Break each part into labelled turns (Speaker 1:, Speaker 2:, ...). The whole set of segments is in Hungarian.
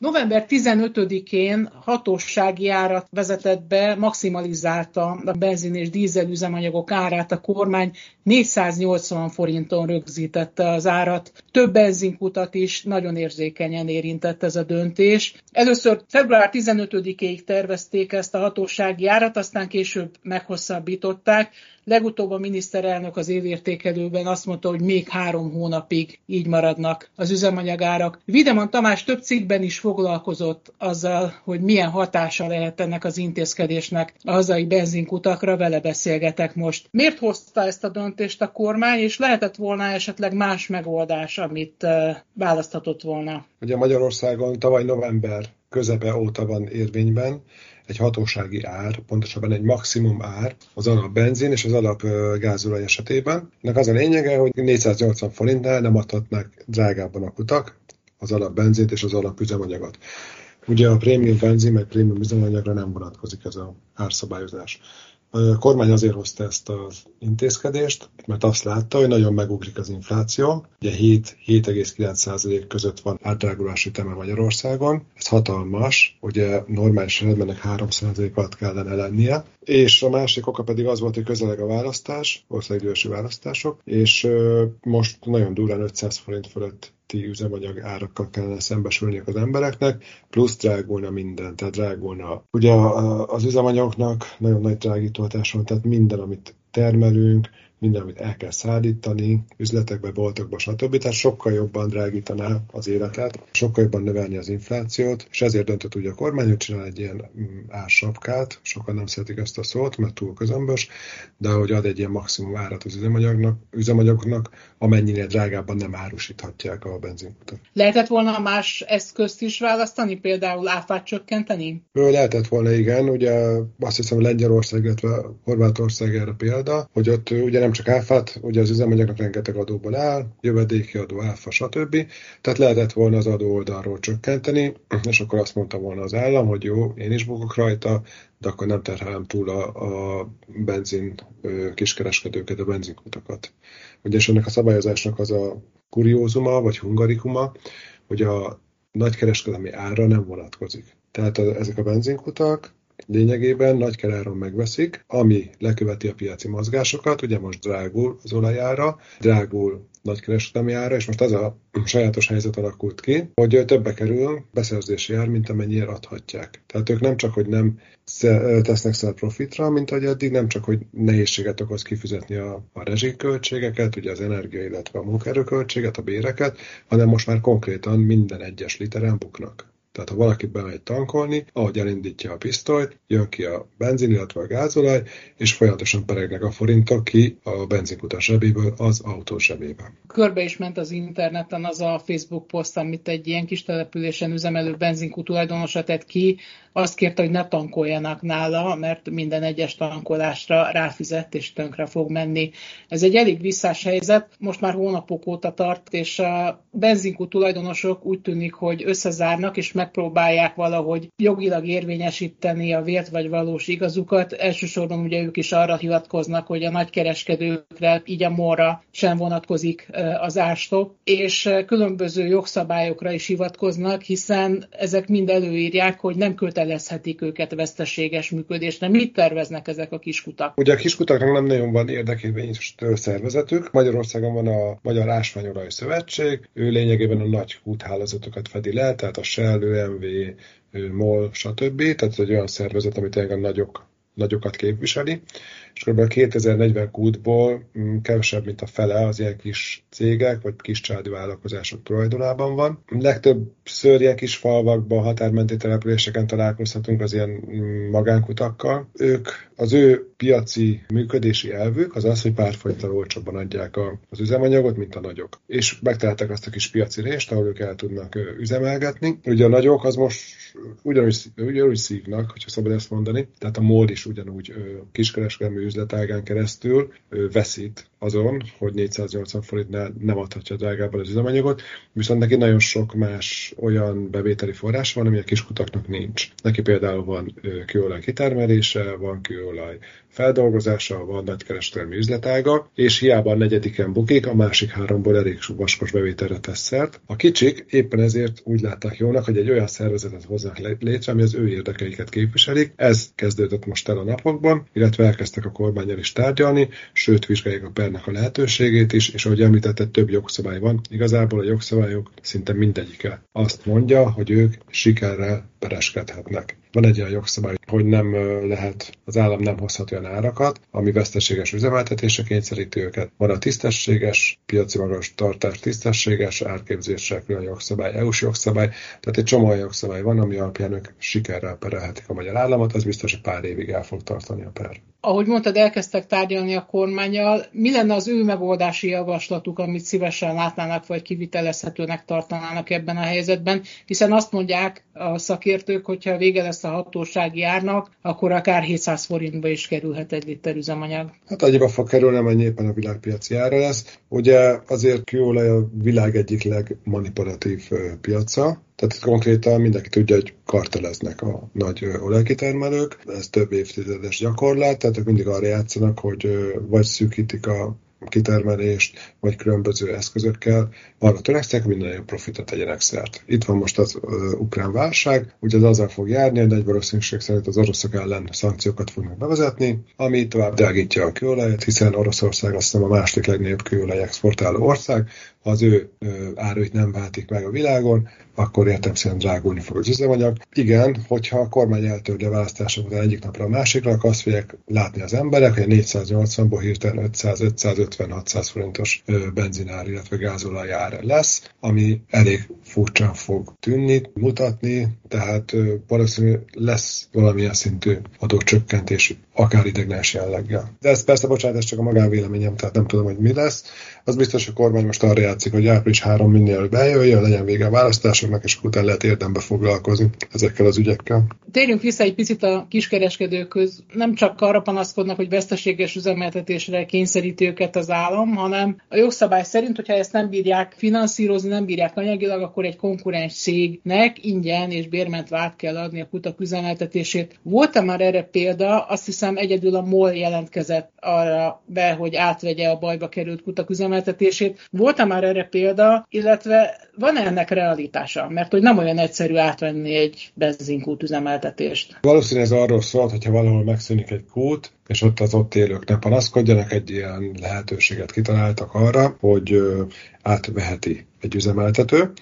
Speaker 1: November 15-én hatósági árat vezetett be, maximalizálta a benzin és dízel üzemanyagok árát a kormány, 480 forinton rögzítette az árat. Több benzinkutat is nagyon érzékenyen érintett ez a döntés. Először február 15-ig tervezték ezt a hatósági árat, aztán később meghosszabbították. Legutóbb a miniszterelnök az évértékelőben azt mondta, hogy még három hónapig így maradnak az üzemanyagárak. Videman Tamás több cikkben is foglalkozott azzal, hogy milyen hatása lehet ennek az intézkedésnek a hazai benzinkutakra, vele beszélgetek most. Miért hozta ezt a döntést a kormány, és lehetett volna esetleg más megoldás, amit választhatott volna?
Speaker 2: Ugye Magyarországon tavaly november közepe óta van érvényben egy hatósági ár, pontosabban egy maximum ár az alap benzin és az alap gázolaj esetében. Ennek az a lényege, hogy 480 forintnál nem adhatnak drágábban a kutak az alap benzint és az alap üzemanyagot. Ugye a prémium benzin, meg prémium üzemanyagra nem vonatkozik ez az árszabályozás. Kormány azért hozta ezt az intézkedést, mert azt látta, hogy nagyon megugrik az infláció. Ugye 7-7,9% között van átdrágulási teme Magyarországon. Ez hatalmas, ugye normális esetben 3% alatt kellene lennie. És a másik oka pedig az volt, hogy közeleg a választás, országgyűlési választások, és most nagyon durán 500 forint fölött közötti üzemanyag árakkal kellene szembesülniük az embereknek, plusz drágulna minden, tehát drágulna. Ugye az üzemanyagoknak nagyon nagy drágítoltás van, tehát minden, amit termelünk, minden, amit el kell szállítani, üzletekbe, boltokba, stb. Tehát sokkal jobban drágítaná az életet, sokkal jobban növelni az inflációt, és ezért döntött ugye a kormány, hogy csinál egy ilyen mm, ársapkát, sokan nem szeretik ezt a szót, mert túl közömbös, de hogy ad egy ilyen maximum árat az üzemanyagnak, üzemanyagoknak, amennyinél drágábban nem árusíthatják a benzinkutat.
Speaker 1: Lehetett volna más eszközt is választani, például áfát csökkenteni?
Speaker 2: Ő lehetett volna, igen. Ugye azt hiszem Lengyelország, illetve Horvátország erre példa, hogy ott ugye nem nem csak áfát, ugye az üzemanyagnak rengeteg adóból áll, jövedéki adó, áfa, stb. Tehát lehetett volna az adó oldalról csökkenteni, és akkor azt mondta volna az állam, hogy jó, én is bukok rajta, de akkor nem terhelem túl a, a benzin kiskereskedőket, a benzinkutakat. Ugye és ennek a szabályozásnak az a kuriózuma, vagy hungarikuma, hogy a nagykereskedelmi ára nem vonatkozik. Tehát a, ezek a benzinkutak lényegében nagy keráron megveszik, ami leköveti a piaci mozgásokat, ugye most drágul az olajára, drágul nagykereskedelmi ára, és most az a sajátos helyzet alakult ki, hogy többe kerül beszerzési ár, mint amennyire adhatják. Tehát ők nem csak, hogy nem tesznek szel profitra, mint ahogy eddig, nem csak, hogy nehézséget okoz kifizetni a, a rezsiköltségeket, ugye az energia, illetve a munkaerőköltséget, a béreket, hanem most már konkrétan minden egyes literen buknak. Tehát ha valaki bemegy tankolni, ahogy elindítja a pisztolyt, jön ki a benzin, illetve a gázolaj, és folyamatosan peregnek a forintok ki a benzinkutas zsebéből az autó zsebébe.
Speaker 1: Körbe is ment az interneten az a Facebook poszt, amit egy ilyen kis településen üzemelő benzinkút tulajdonosa tett ki, azt kérte, hogy ne tankoljanak nála, mert minden egyes tankolásra ráfizet és tönkre fog menni. Ez egy elég visszás helyzet, most már hónapok óta tart, és a benzinkút tulajdonosok úgy tűnik, hogy összezárnak, és megpróbálják valahogy jogilag érvényesíteni a vért vagy valós igazukat. Elsősorban ugye ők is arra hivatkoznak, hogy a nagykereskedőkre, így a morra sem vonatkozik az árstop, és különböző jogszabályokra is hivatkoznak, hiszen ezek mind előírják, hogy nem kötelezhetik őket veszteséges működésre. Mit terveznek ezek a kiskutak?
Speaker 2: Ugye a kiskutaknak nem nagyon van érdekérvényes szervezetük. Magyarországon van a Magyar Ásványolaj Szövetség, ő lényegében a nagy kúthálózatokat fedi le, tehát a Shell, ÖMV, MOL, stb. Tehát egy olyan szervezet, amit tényleg a nagyok, nagyokat képviseli, és kb. 2040 kútból mm, kevesebb, mint a fele az ilyen kis cégek, vagy kis családi vállalkozások tulajdonában van. Legtöbb ilyen kis falvakban, határmenti településeken találkozhatunk az ilyen mm, magánkutakkal. Ők, az ő piaci működési elvük az az, hogy párfolytal olcsóbban adják a, az üzemanyagot, mint a nagyok. És megtalálták azt a kis piaci részt, ahol ők el tudnak üzemelgetni. Ugye a nagyok az most ugyanúgy, ugyanúgy szívnak, hogyha szabad ezt mondani, tehát a MOL is ugyanúgy kiskereskedelmi üzletágán keresztül veszít azon, hogy 480 forintnál nem adhatja drágábban az üzemanyagot, viszont neki nagyon sok más olyan bevételi forrás van, ami a kiskutaknak nincs. Neki például van kőolaj kitermelése, van kőolaj feldolgozása, van nagykereskedelmi üzletága, és hiába a negyediken bukik, a másik háromból elég vaskos bevételre tesz szert. A kicsik éppen ezért úgy látták jónak, hogy egy olyan szervezetet hoznak létre, ami az ő érdekeiket képviselik. Ez kezdődött most el a napokban, illetve elkezdtek a kormányjal is tárgyalni, sőt vizsgálják a pernek a lehetőségét is, és ahogy említette, több jogszabály van. Igazából a jogszabályok szinte mindegyike azt mondja, hogy ők sikerrel pereskedhetnek. Van egy olyan jogszabály, hogy nem lehet, az állam nem hozhat olyan árakat, ami veszteséges üzemeltetésre kényszeríti őket. Van a tisztességes, piaci magas tartás tisztességes árképzésre külön jogszabály, EU-s jogszabály, tehát egy csomó jogszabály van, ami alapján ők sikerrel perelhetik a magyar államot, az biztos, hogy pár évig el fog tartani a per.
Speaker 1: Ahogy mondtad, elkezdtek tárgyalni a kormányjal. Mi lenne az ő megoldási javaslatuk, amit szívesen látnának, vagy kivitelezhetőnek tartanának ebben a helyzetben? Hiszen azt mondják a szakértők, hogyha vége lesz a hatósági árnak, akkor akár 700 forintba is kerülhet egy liter üzemanyag.
Speaker 2: Hát annyiba fog kerülni, amennyi éppen a világpiaci ára lesz. Ugye azért kőolaj a világ egyik legmanipulatív piaca, tehát konkrétan mindenki tudja, hogy karteleznek a nagy olajkitermelők, ez több évtizedes gyakorlat, tehát ők mindig arra játszanak, hogy vagy szűkítik a kitermelést, vagy különböző eszközökkel arra törekszenek, hogy minél profitot tegyenek szert. Itt van most az uh, ukrán válság, ugye az azzal fog járni, hogy nagy valószínűség szerint az oroszok ellen szankciókat fognak bevezetni, ami tovább drágítja a kőolajat, hiszen Oroszország azt hiszem a második legnagyobb kőolaj exportáló ország, az ő árait nem váltik meg a világon, akkor értem drágulni fog az üzemanyag. Igen, hogyha a kormány eltörli a választások után egyik napra a másikra, akkor azt fogják látni az emberek, hogy a 480-ból hirtelen 500, 550, 600 forintos benzinár, illetve gázolaj ár lesz, ami elég furcsán fog tűnni, mutatni, tehát valószínű lesz valamilyen szintű adócsökkentés, akár ideglenes jelleggel. De ez persze, bocsánat, ez csak a magánvéleményem, tehát nem tudom, hogy mi lesz. Az biztos, hogy a kormány most arra játszik, hogy április 3 minél bejöjjön, legyen vége a választásoknak, és utána lehet érdembe foglalkozni ezekkel az ügyekkel.
Speaker 1: Térjünk vissza egy picit a kiskereskedőkhöz. Nem csak arra panaszkodnak, hogy veszteséges üzemeltetésre kényszeríti őket az állam, hanem a jogszabály szerint, hogyha ezt nem bírják finanszírozni, nem bírják anyagilag, akkor egy konkurens cégnek ingyen és bérment át kell adni a kutak üzemeltetését. Volt-e már erre példa? Azt hiszem egyedül a MOL jelentkezett arra be, hogy átvegye a bajba került kutak üzemeltetését. Volt-e már erre példa, illetve van -e ennek realitása? Mert hogy nem olyan egyszerű átvenni egy benzinkút üzemeltetést.
Speaker 2: Valószínűleg ez arról szólt, hogyha valahol megszűnik egy kút, és ott az ott élők ne panaszkodjanak, egy ilyen lehetőséget kitaláltak arra, hogy átveheti egy üzemeltető.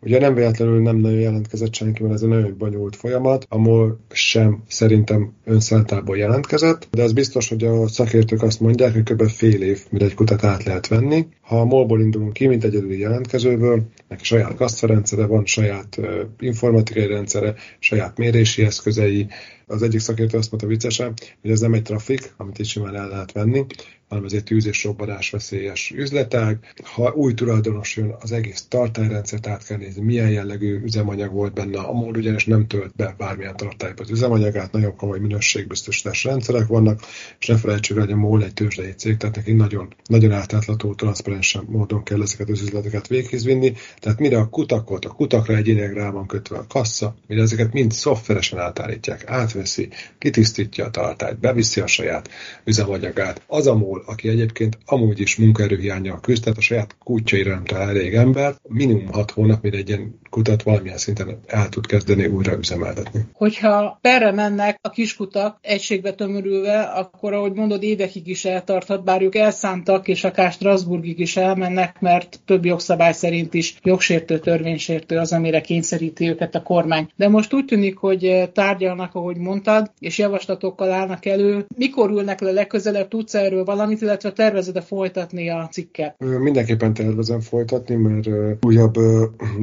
Speaker 2: Ugye nem véletlenül nem nagyon jelentkezett senki, mert ez egy nagyon bonyolult folyamat. A MOL sem szerintem önszentából jelentkezett, de az biztos, hogy a szakértők azt mondják, hogy kb. fél év, mire egy kutat át lehet venni. Ha a MOL-ból indulunk ki, mint egyedüli jelentkezőből, neki saját kasszarendszere van, saját uh, informatikai rendszere, saját mérési eszközei, az egyik szakértő azt mondta viccesen, hogy ez nem egy trafik, amit is simán el lehet venni, hanem ez egy tűz és robbanás veszélyes üzletág. Ha új tulajdonos jön, az egész tartályrendszert át kell nézni, milyen jellegű üzemanyag volt benne. A MOL ugyanis nem tölt be bármilyen tartályba az üzemanyagát, nagyon komoly minőségbiztosítási rendszerek vannak, és ne felejtsük, hogy a MOL egy tőzsdei cég, tehát neki nagyon, nagyon átlátható, transzparensen módon kell ezeket az üzleteket véghez vinni. Tehát mire a kutakot, a kutakra egy rá van kötve a kassa, mire ezeket mind szoftveresen átállítják, átveszi, kitisztítja a tartályt, beviszi a saját üzemanyagát. Az a Például, aki egyébként amúgy is munkaerőhiányjal küzd, tehát a saját kútjaira nem talál elég ember, minimum hat hónap, mire egy ilyen kutat valamilyen szinten el tud kezdeni újra üzemeltetni.
Speaker 1: Hogyha perre mennek a kiskutak egységbe tömörülve, akkor ahogy mondod, évekig is eltarthat, bár ők elszántak, és akár Strasbourgig is elmennek, mert több jogszabály szerint is jogsértő, törvénysértő az, amire kényszeríti őket a kormány. De most úgy tűnik, hogy tárgyalnak, ahogy mondtad, és javaslatokkal állnak elő. Mikor ülnek le legközelebb, tudsz erről valamit? illetve tervezed-e folytatni a cikket?
Speaker 2: Mindenképpen tervezem folytatni, mert újabb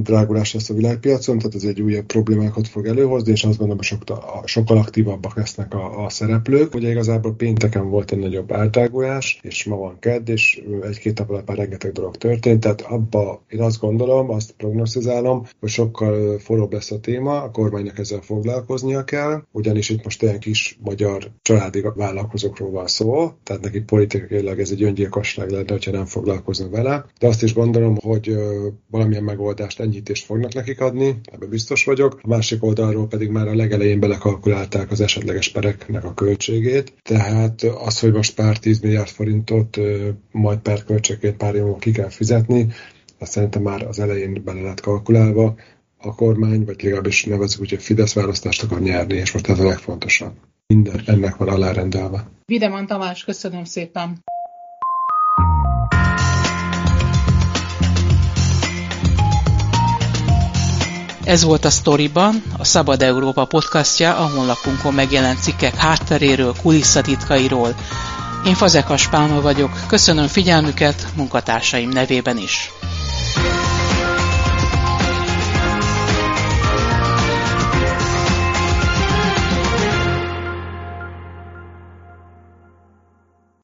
Speaker 2: drágulás lesz a világpiacon, tehát ez egy újabb problémákat fog előhozni, és azt gondolom, hogy sokkal aktívabbak lesznek a, a szereplők. Ugye igazából pénteken volt egy nagyobb átdrágulás, és ma van kedd, és egy-két nap alatt már rengeteg dolog történt, tehát abba én azt gondolom, azt prognosztizálom, hogy sokkal forróbb lesz a téma, a kormánynak ezzel foglalkoznia kell, ugyanis itt most olyan kis magyar családi vállalkozókról van szó, tehát neki politikailag ez egy öngyilkosság lenne, hogyha nem foglalkoznak vele, de azt is gondolom, hogy valamilyen megoldást, enyhítést fognak nekik adni, ebben biztos vagyok. A másik oldalról pedig már a legelején belekalkulálták az esetleges pereknek a költségét, tehát az, hogy most pár 10 milliárd forintot majd per költségként pár ki kell fizetni, azt szerintem már az elején bele lett kalkulálva, a kormány, vagy legalábbis nevezzük úgy, hogy Fidesz választást akar nyerni, és most ez a legfontosabb. Minden ennek van alárendelve.
Speaker 1: Videman Tamás, köszönöm szépen! Ez volt a Storyban, a Szabad Európa podcastja, a honlapunkon megjelent cikkek hátteréről, kulisszatitkairól. Én Fazekas Pálma vagyok, köszönöm figyelmüket munkatársaim nevében is.